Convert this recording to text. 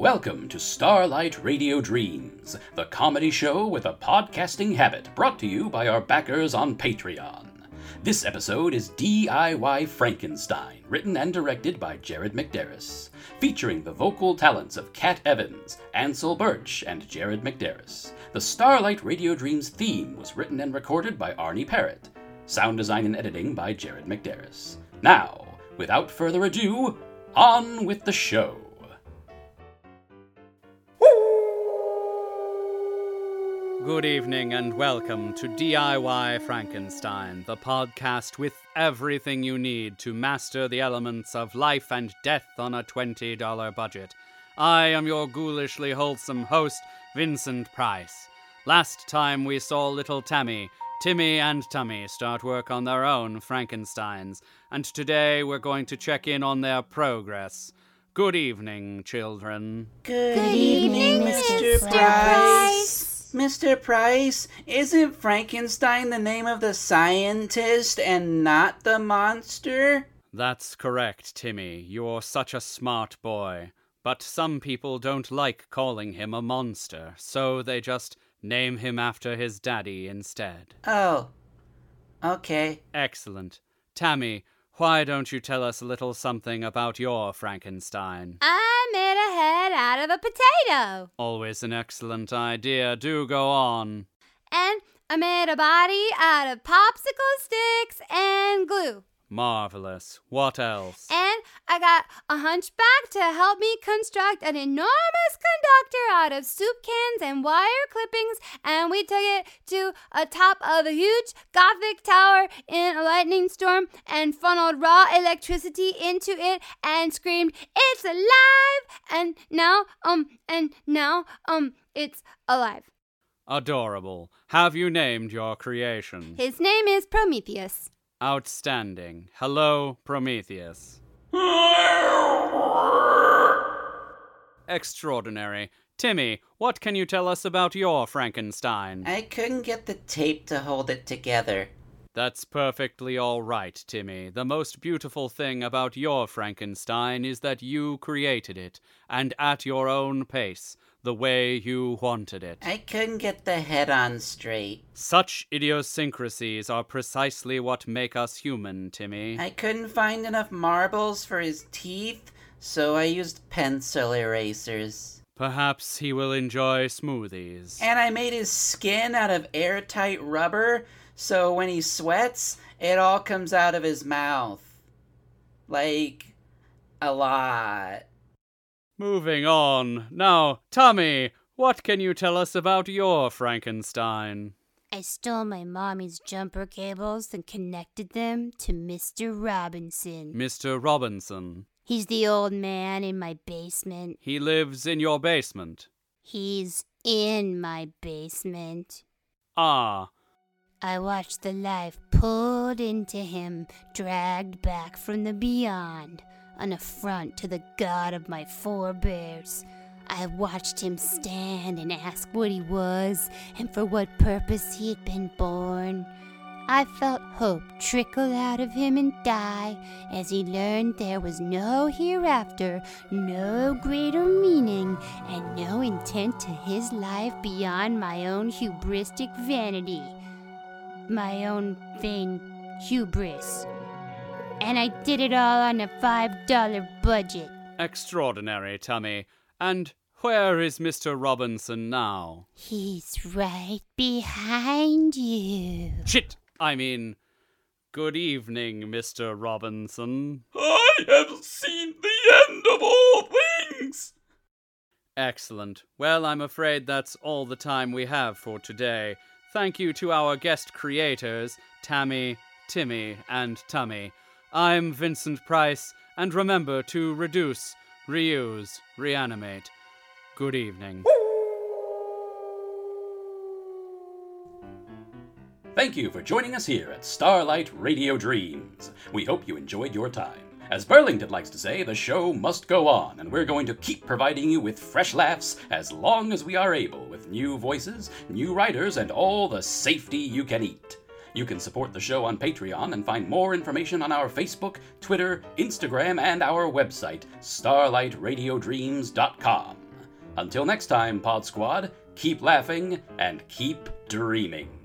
Welcome to Starlight Radio Dreams, the comedy show with a podcasting habit brought to you by our backers on Patreon. This episode is DIY Frankenstein, written and directed by Jared McDarris, featuring the vocal talents of Kat Evans, Ansel Birch, and Jared McDarris. The Starlight Radio Dreams theme was written and recorded by Arnie Parrott. Sound design and editing by Jared McDarris. Now, without further ado, on with the show. Good evening and welcome to DIY Frankenstein, the podcast with everything you need to master the elements of life and death on a $20 budget. I am your ghoulishly wholesome host, Vincent Price. Last time we saw little Tammy, Timmy, and Tummy start work on their own Frankensteins, and today we're going to check in on their progress. Good evening, children. Good, Good evening, Mr. Mr. Price. Mr. Price, isn't Frankenstein the name of the scientist and not the monster? That's correct, Timmy. You're such a smart boy. But some people don't like calling him a monster, so they just name him after his daddy instead. Oh, okay. Excellent. Tammy, why don't you tell us a little something about your Frankenstein? I made a head out of a potato. Always an excellent idea. Do go on. And I made a body out of popsicle sticks and glue. Marvelous. What else? And I got a hunchback to help me construct an enormous conductor out of soup cans and wire clippings, and we took it to a top of a huge gothic tower in a lightning storm and funneled raw electricity into it and screamed, "It's alive!" And now, um, and now, um, it's alive. Adorable. Have you named your creation? His name is Prometheus. Outstanding. Hello, Prometheus. Extraordinary. Timmy, what can you tell us about your Frankenstein? I couldn't get the tape to hold it together. That's perfectly all right, Timmy. The most beautiful thing about your Frankenstein is that you created it, and at your own pace, the way you wanted it. I couldn't get the head on straight. Such idiosyncrasies are precisely what make us human, Timmy. I couldn't find enough marbles for his teeth, so I used pencil erasers. Perhaps he will enjoy smoothies. And I made his skin out of airtight rubber, so when he sweats, it all comes out of his mouth. Like, a lot. Moving on. Now, Tommy, what can you tell us about your Frankenstein? I stole my mommy's jumper cables and connected them to Mr. Robinson. Mr. Robinson. He's the old man in my basement. He lives in your basement. He's in my basement. Ah, I watched the life pulled into him, dragged back from the beyond, an affront to the god of my forebears. I watched him stand and ask what he was and for what purpose he had been born. I felt hope trickle out of him and die as he learned there was no hereafter, no greater meaning, and no intent to his life beyond my own hubristic vanity my own vain hubris. And I did it all on a $5 budget. extraordinary, Tommy. And where is Mr. Robinson now? He's right behind you. Shit! I mean, good evening, Mr. Robinson. I have seen the end of all things! Excellent. Well, I'm afraid that's all the time we have for today. Thank you to our guest creators, Tammy, Timmy, and Tummy. I'm Vincent Price, and remember to reduce, reuse, reanimate. Good evening. Thank you for joining us here at Starlight Radio Dreams. We hope you enjoyed your time. As Burlington likes to say, the show must go on, and we're going to keep providing you with fresh laughs as long as we are able, with new voices, new writers, and all the safety you can eat. You can support the show on Patreon and find more information on our Facebook, Twitter, Instagram, and our website, starlightradiodreams.com. Until next time, Pod Squad, keep laughing and keep dreaming.